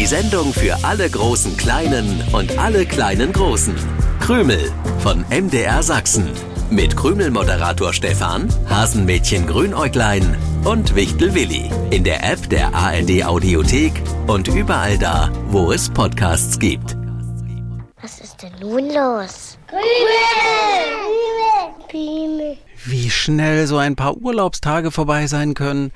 Die Sendung für alle großen Kleinen und alle kleinen Großen. Krümel von MDR Sachsen. Mit Krümel-Moderator Stefan, Hasenmädchen Grünäuglein und Wichtel Willi. In der App der ARD Audiothek und überall da, wo es Podcasts gibt. Was ist denn nun los? Krümel! Krümel! Wie schnell so ein paar Urlaubstage vorbei sein können.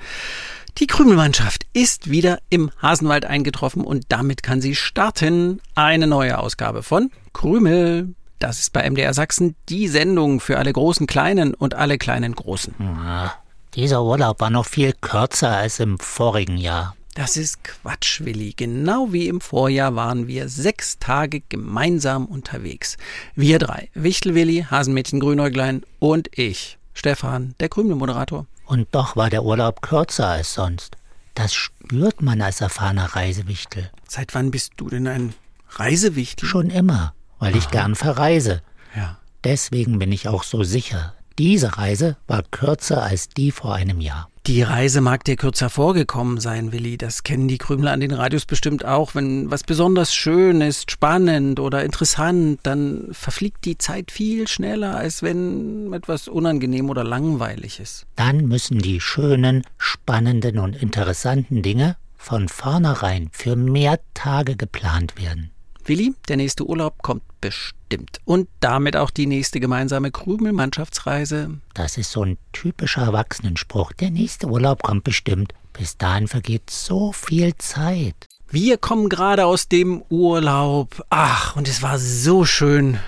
Die Krümelmannschaft ist wieder im Hasenwald eingetroffen und damit kann sie starten. Eine neue Ausgabe von Krümel. Das ist bei MDR Sachsen die Sendung für alle großen Kleinen und alle kleinen Großen. Ja, dieser Urlaub war noch viel kürzer als im vorigen Jahr. Das ist Quatsch, Willi. Genau wie im Vorjahr waren wir sechs Tage gemeinsam unterwegs. Wir drei. Wichtel Willi, Hasenmädchen Grünäuglein und ich. Stefan, der Krümelmoderator. Und doch war der Urlaub kürzer als sonst. Das spürt man als erfahrener Reisewichtel. Seit wann bist du denn ein Reisewichtel? Schon immer, weil Aha. ich gern verreise. Ja. Deswegen bin ich auch so sicher. Diese Reise war kürzer als die vor einem Jahr. Die Reise mag dir kürzer vorgekommen sein, Willi. Das kennen die Krümler an den Radios bestimmt auch. Wenn was besonders schön ist, spannend oder interessant, dann verfliegt die Zeit viel schneller, als wenn etwas unangenehm oder langweilig ist. Dann müssen die schönen, spannenden und interessanten Dinge von vornherein für mehr Tage geplant werden. Willi, der nächste Urlaub kommt bestimmt. Und damit auch die nächste gemeinsame Krümel-Mannschaftsreise. Das ist so ein typischer Erwachsenenspruch. Der nächste Urlaub kommt bestimmt. Bis dahin vergeht so viel Zeit. Wir kommen gerade aus dem Urlaub. Ach, und es war so schön.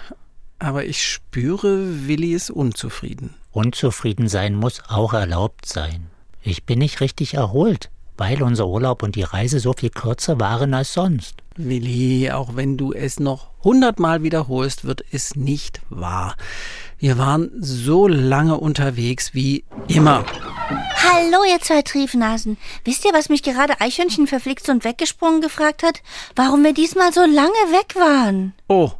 Aber ich spüre, Willi ist unzufrieden. Unzufrieden sein muss auch erlaubt sein. Ich bin nicht richtig erholt weil unser Urlaub und die Reise so viel kürzer waren als sonst. Willi, auch wenn du es noch hundertmal wiederholst, wird es nicht wahr. Wir waren so lange unterwegs wie immer. Hallo, ihr zwei Triefnasen. Wisst ihr, was mich gerade Eichhörnchen verflixt und weggesprungen gefragt hat? Warum wir diesmal so lange weg waren? Oh,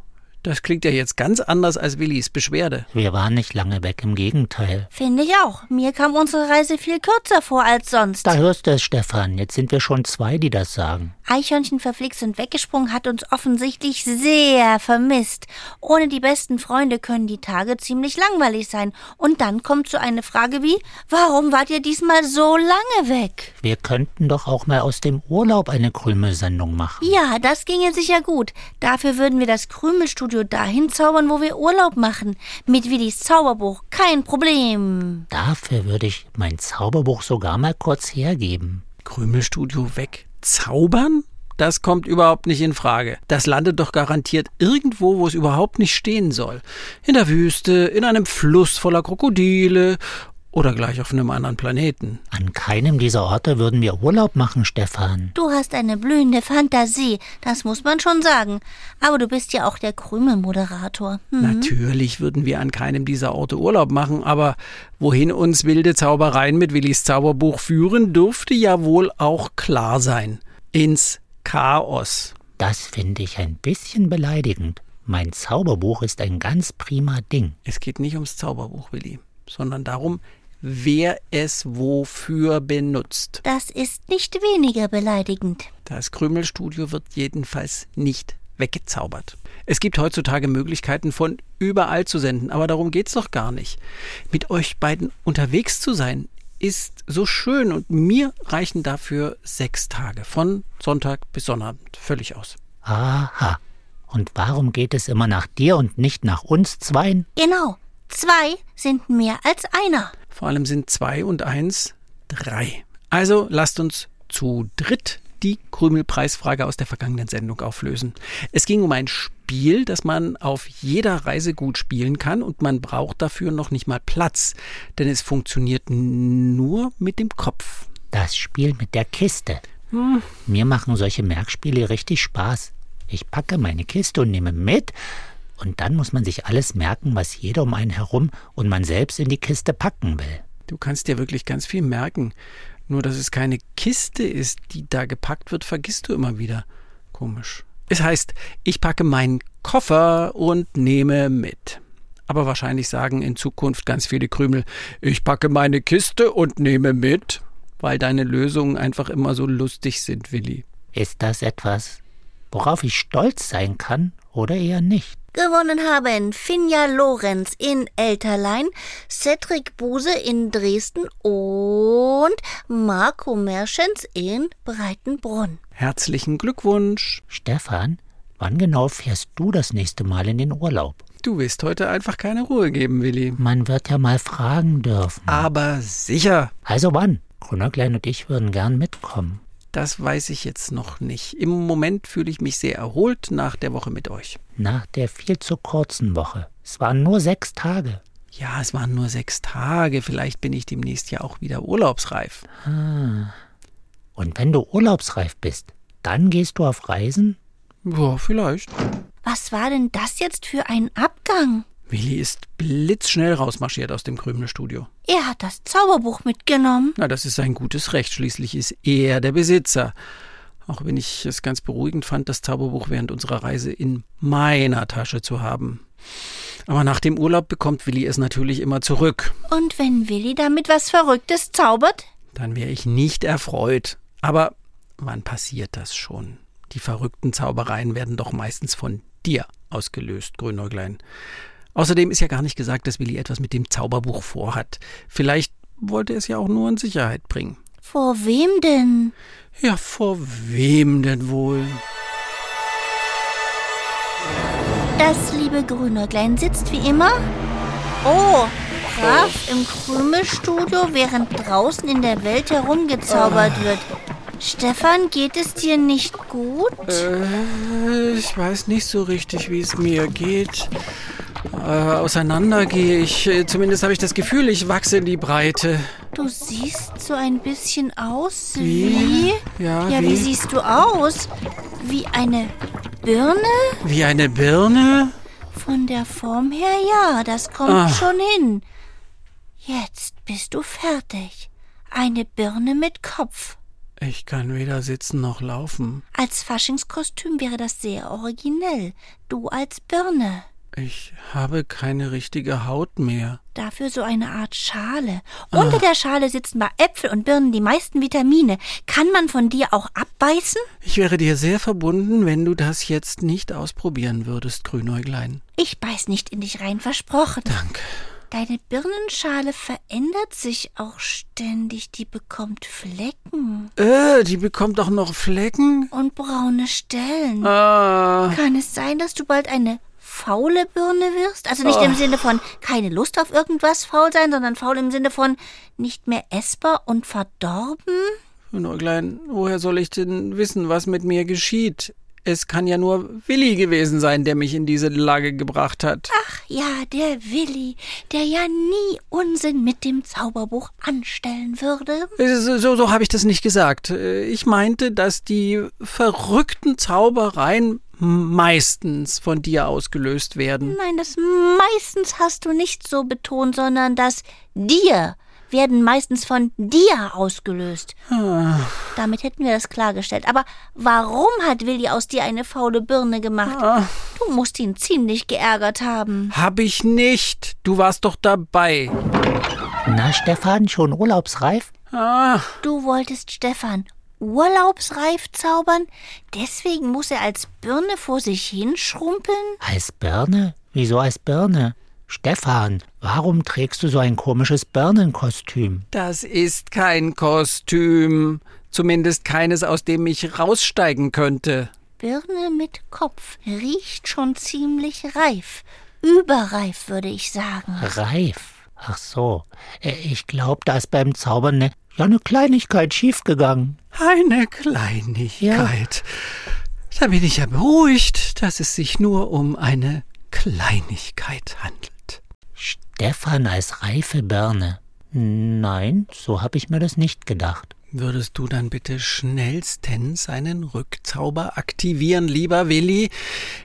das klingt ja jetzt ganz anders als Willis Beschwerde. Wir waren nicht lange weg, im Gegenteil. Finde ich auch. Mir kam unsere Reise viel kürzer vor als sonst. Da hörst du es, Stefan. Jetzt sind wir schon zwei, die das sagen. Eichhörnchen verflixt und weggesprungen hat uns offensichtlich sehr vermisst. Ohne die besten Freunde können die Tage ziemlich langweilig sein. Und dann kommt so eine Frage wie, warum wart ihr diesmal so lange weg? Wir könnten doch auch mal aus dem Urlaub eine Krümelsendung machen. Ja, das ginge sicher gut. Dafür würden wir das Krümelstudio dahin zaubern, wo wir Urlaub machen. Mit Willis Zauberbuch, kein Problem. Dafür würde ich mein Zauberbuch sogar mal kurz hergeben. Krümelstudio weg zaubern? Das kommt überhaupt nicht in Frage. Das landet doch garantiert irgendwo, wo es überhaupt nicht stehen soll. In der Wüste, in einem Fluss voller Krokodile oder gleich auf einem anderen Planeten. An keinem dieser Orte würden wir Urlaub machen, Stefan. Du hast eine blühende Fantasie, das muss man schon sagen. Aber du bist ja auch der Krümelmoderator. Mhm. Natürlich würden wir an keinem dieser Orte Urlaub machen, aber wohin uns wilde Zaubereien mit Willis Zauberbuch führen, dürfte ja wohl auch klar sein. Ins Chaos. Das finde ich ein bisschen beleidigend. Mein Zauberbuch ist ein ganz prima Ding. Es geht nicht ums Zauberbuch, Willi, sondern darum, wer es wofür benutzt. Das ist nicht weniger beleidigend. Das Krümelstudio wird jedenfalls nicht weggezaubert. Es gibt heutzutage Möglichkeiten von überall zu senden, aber darum geht's doch gar nicht. Mit euch beiden unterwegs zu sein, ist so schön und mir reichen dafür sechs Tage, von Sonntag bis Sonnabend, völlig aus. Aha. Und warum geht es immer nach dir und nicht nach uns zweien? Genau. Zwei sind mehr als einer. Vor allem sind zwei und eins drei. Also lasst uns zu dritt die Krümelpreisfrage aus der vergangenen Sendung auflösen. Es ging um ein Spiel, das man auf jeder Reise gut spielen kann und man braucht dafür noch nicht mal Platz, denn es funktioniert nur mit dem Kopf. Das Spiel mit der Kiste. Hm. Mir machen solche Merkspiele richtig Spaß. Ich packe meine Kiste und nehme mit und dann muss man sich alles merken, was jeder um einen herum und man selbst in die Kiste packen will. Du kannst dir wirklich ganz viel merken. Nur, dass es keine Kiste ist, die da gepackt wird, vergisst du immer wieder. Komisch. Es heißt, ich packe meinen Koffer und nehme mit. Aber wahrscheinlich sagen in Zukunft ganz viele Krümel, ich packe meine Kiste und nehme mit, weil deine Lösungen einfach immer so lustig sind, Willi. Ist das etwas, worauf ich stolz sein kann oder eher nicht? Gewonnen haben Finja Lorenz in Elterlein, Cedric Buse in Dresden und Marco Merschens in Breitenbrunn. Herzlichen Glückwunsch. Stefan, wann genau fährst du das nächste Mal in den Urlaub? Du willst heute einfach keine Ruhe geben, Willi. Man wird ja mal fragen dürfen. Aber sicher. Also wann? Grünerklein und ich würden gern mitkommen. Das weiß ich jetzt noch nicht. Im Moment fühle ich mich sehr erholt nach der Woche mit euch. Nach der viel zu kurzen Woche. Es waren nur sechs Tage. Ja, es waren nur sechs Tage. Vielleicht bin ich demnächst ja auch wieder urlaubsreif. Ah. Und wenn du urlaubsreif bist, dann gehst du auf Reisen? Ja, vielleicht. Was war denn das jetzt für ein Abgang? Willi ist blitzschnell rausmarschiert aus dem Krümelstudio. Er hat das Zauberbuch mitgenommen. Na, das ist sein gutes Recht. Schließlich ist er der Besitzer. Auch wenn ich es ganz beruhigend fand, das Zauberbuch während unserer Reise in meiner Tasche zu haben. Aber nach dem Urlaub bekommt Willi es natürlich immer zurück. Und wenn Willi damit was Verrücktes zaubert? Dann wäre ich nicht erfreut. Aber wann passiert das schon? Die verrückten Zaubereien werden doch meistens von dir ausgelöst, Grünäuglein. Außerdem ist ja gar nicht gesagt, dass Willi etwas mit dem Zauberbuch vorhat. Vielleicht wollte er es ja auch nur in Sicherheit bringen. Vor wem denn? Ja, vor wem denn wohl? Das liebe Grünäuglein sitzt wie immer. Oh, brav im Krümelstudio, während draußen in der Welt herumgezaubert wird. Stefan, geht es dir nicht gut? Äh, ich weiß nicht so richtig, wie es mir geht. Äh, auseinander gehe ich. Äh, Zumindest habe ich das Gefühl, ich wachse in die Breite. Du siehst so ein bisschen aus Wie? wie. Ja, Ja, wie? wie siehst du aus? Wie eine Birne? Wie eine Birne? Von der Form her ja, das kommt Ah. schon hin. Jetzt bist du fertig. Eine Birne mit Kopf. Ich kann weder sitzen noch laufen. Als Faschingskostüm wäre das sehr originell. Du als Birne. Ich habe keine richtige Haut mehr. Dafür so eine Art Schale. Unter der Schale sitzen bei Äpfel und Birnen die meisten Vitamine. Kann man von dir auch abbeißen? Ich wäre dir sehr verbunden, wenn du das jetzt nicht ausprobieren würdest, Grünäuglein. Ich beiß nicht in dich rein, versprochen. Danke. Deine Birnenschale verändert sich auch ständig. Die bekommt Flecken Äh, die bekommt doch noch Flecken? und braune Stellen. Ah. Kann es sein, dass du bald eine faule Birne wirst? Also nicht im Sinne von keine Lust auf irgendwas faul sein, sondern faul im Sinne von nicht mehr essbar und verdorben? Grünäuglein, woher soll ich denn wissen, was mit mir geschieht? Es kann ja nur Willi gewesen sein, der mich in diese Lage gebracht hat. Ach ja, der Willi, der ja nie Unsinn mit dem Zauberbuch anstellen würde. So, so, so habe ich das nicht gesagt. Äh, Ich meinte, dass die verrückten Zaubereien meistens von dir ausgelöst werden. Nein, das meistens hast du nicht so betont, sondern das dir werden meistens von dir ausgelöst. Damit hätten wir das klargestellt. Aber warum hat Willi aus dir eine faule Birne gemacht? Du musst ihn ziemlich geärgert haben. Hab ich nicht. Du warst doch dabei. Na, Stefan, schon urlaubsreif? Ah, Du wolltest Stefan urlaubsreif zaubern, deswegen muss er als Birne vor sich hinschrumpeln? Als Birne? Wieso als Birne? Stefan, warum trägst du so ein komisches Birnenkostüm? das ist kein Kostüm. Zumindest keines, aus dem ich raussteigen könnte. Birne mit Kopf riecht schon ziemlich reif. Überreif, würde ich sagen. Reif. Ach so. Äh, Ich glaube, da ist beim Zaubern ne, ja eine Kleinigkeit schiefgegangen. Eine Kleinigkeit. Da bin ich ja beruhigt, dass es sich nur um eine Kleinigkeit handelt. Stefan als reife Birne. Nein, so habe ich mir das nicht gedacht. Würdest du dann bitte schnellstens einen Rückzauber aktivieren, lieber Willi?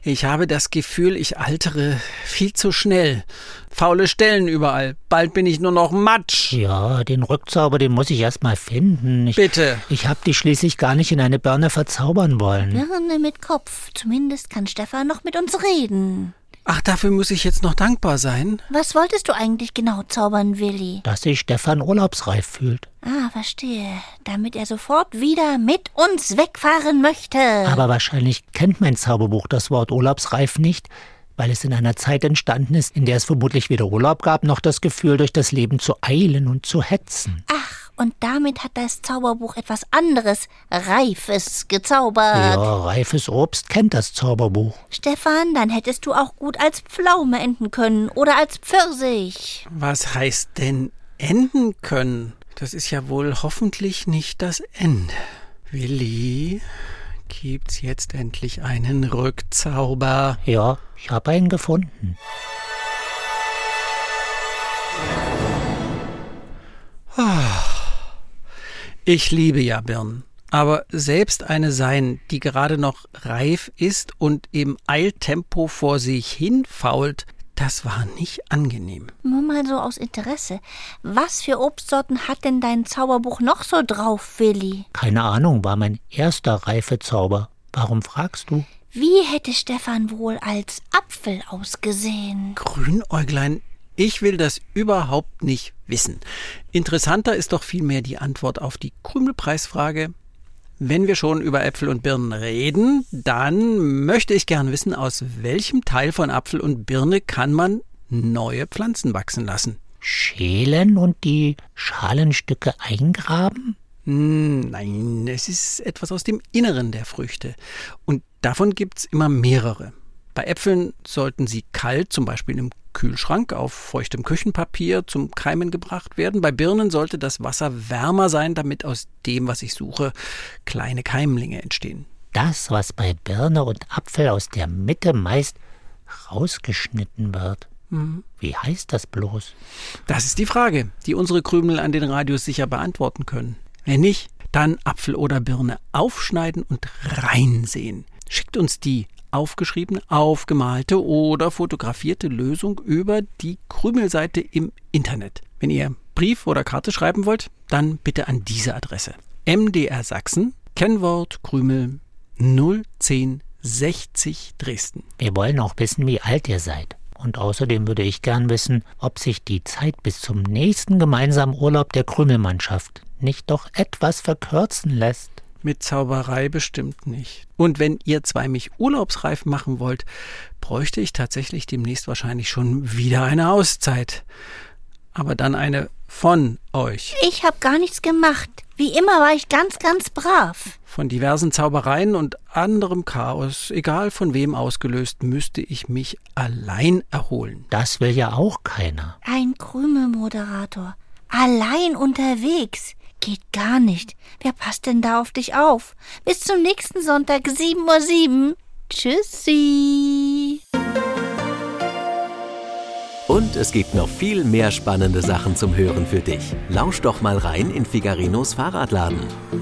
Ich habe das Gefühl, ich altere viel zu schnell. Faule Stellen überall. Bald bin ich nur noch Matsch. Ja, den Rückzauber, den muss ich erst mal finden. Ich, Bitte. ich habe die schließlich gar nicht in eine Birne verzaubern wollen. Birne mit Kopf. Zumindest kann Stefan noch mit uns reden. Ach, dafür muss ich jetzt noch dankbar sein? Was wolltest du eigentlich genau zaubern, Willi? Dass sich Stefan urlaubsreif fühlt. Ah, verstehe. Damit er sofort wieder mit uns wegfahren möchte. Aber wahrscheinlich kennt mein Zauberbuch das Wort urlaubsreif nicht, weil es in einer Zeit entstanden ist, in der es vermutlich weder Urlaub gab, noch das Gefühl, durch das Leben zu eilen und zu hetzen. Ach, und damit hat das Zauberbuch etwas anderes, Reifes, gezaubert. Ja, reifes Obst kennt das Zauberbuch. Stefan, dann hättest du auch gut als Pflaume enden können oder als Pfirsich. Was heißt denn enden können? Das ist ja wohl hoffentlich nicht das Ende. Willi, gibt's jetzt endlich einen Rückzauber? Ja, ich habe einen gefunden. Ich liebe ja Birnen. Aber selbst eine sein, die gerade noch reif ist und im Eiltempo vor sich hin fault, das war nicht angenehm. Nur mal so aus Interesse. Was für Obstsorten hat denn dein Zauberbuch noch so drauf, Willi? Keine Ahnung, war mein erster Reifezauber. Warum fragst du? Wie hätte Stefan wohl als Apfel ausgesehen? Grünäuglein, ich will das überhaupt nicht wissen. Interessanter ist doch vielmehr die Antwort auf die Krümelpreisfrage. Wenn wir schon über Äpfel und Birnen reden, dann möchte ich gern wissen, aus welchem Teil von Apfel und Birne kann man neue Pflanzen wachsen lassen? Schälen und die Schalenstücke eingraben? Hm, Nein, es ist etwas aus dem Inneren der Früchte. Und davon gibt's immer mehrere. Bei Äpfeln sollten sie kalt, zum Beispiel im Kühlschrank auf feuchtem Küchenpapier zum Keimen gebracht werden. Bei Birnen sollte das Wasser wärmer sein, damit aus dem, was ich suche, kleine Keimlinge entstehen. Das, was bei Birne und Apfel aus der Mitte meist rausgeschnitten wird. Wie heißt das bloß? Das ist die Frage, die unsere Krümel an den Radios sicher beantworten können. Wenn nicht, dann Apfel oder Birne aufschneiden und reinsehen. Schickt uns die aufgeschriebene, aufgemalte oder fotografierte Lösung über die Krümelseite im Internet. Wenn ihr Brief oder Karte schreiben wollt, dann bitte an diese Adresse. MDR Sachsen, Kennwort Krümel 01060 Dresden. Wir wollen auch wissen, wie alt ihr seid. Und außerdem würde ich gern wissen, ob sich die Zeit bis zum nächsten gemeinsamen Urlaub der Krümelmannschaft nicht doch etwas verkürzen lässt. Mit Zauberei bestimmt nicht. Und wenn ihr zwei mich urlaubsreif machen wollt, bräuchte ich tatsächlich demnächst wahrscheinlich schon wieder eine Auszeit. Aber dann eine von euch. Ich habe gar nichts gemacht. Wie immer war ich ganz, ganz brav. Von diversen Zaubereien und anderem Chaos, egal von wem ausgelöst, müsste ich mich allein erholen. Das will ja auch keiner. Ein Krümelmoderator. Allein unterwegs. Geht gar nicht. Wer passt denn da auf dich auf? Bis zum nächsten Sonntag, 7.07 Uhr. Tschüssi. Und es gibt noch viel mehr spannende Sachen zum Hören für dich. Lausch doch mal rein in Figarinos Fahrradladen.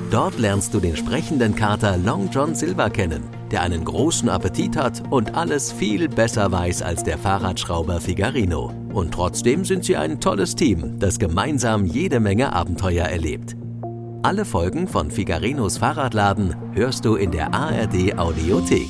Dort lernst du den sprechenden Kater Long John Silver kennen, der einen großen Appetit hat und alles viel besser weiß als der Fahrradschrauber Figarino. Und trotzdem sind sie ein tolles Team, das gemeinsam jede Menge Abenteuer erlebt. Alle Folgen von Figarinos Fahrradladen hörst du in der ARD Audiothek.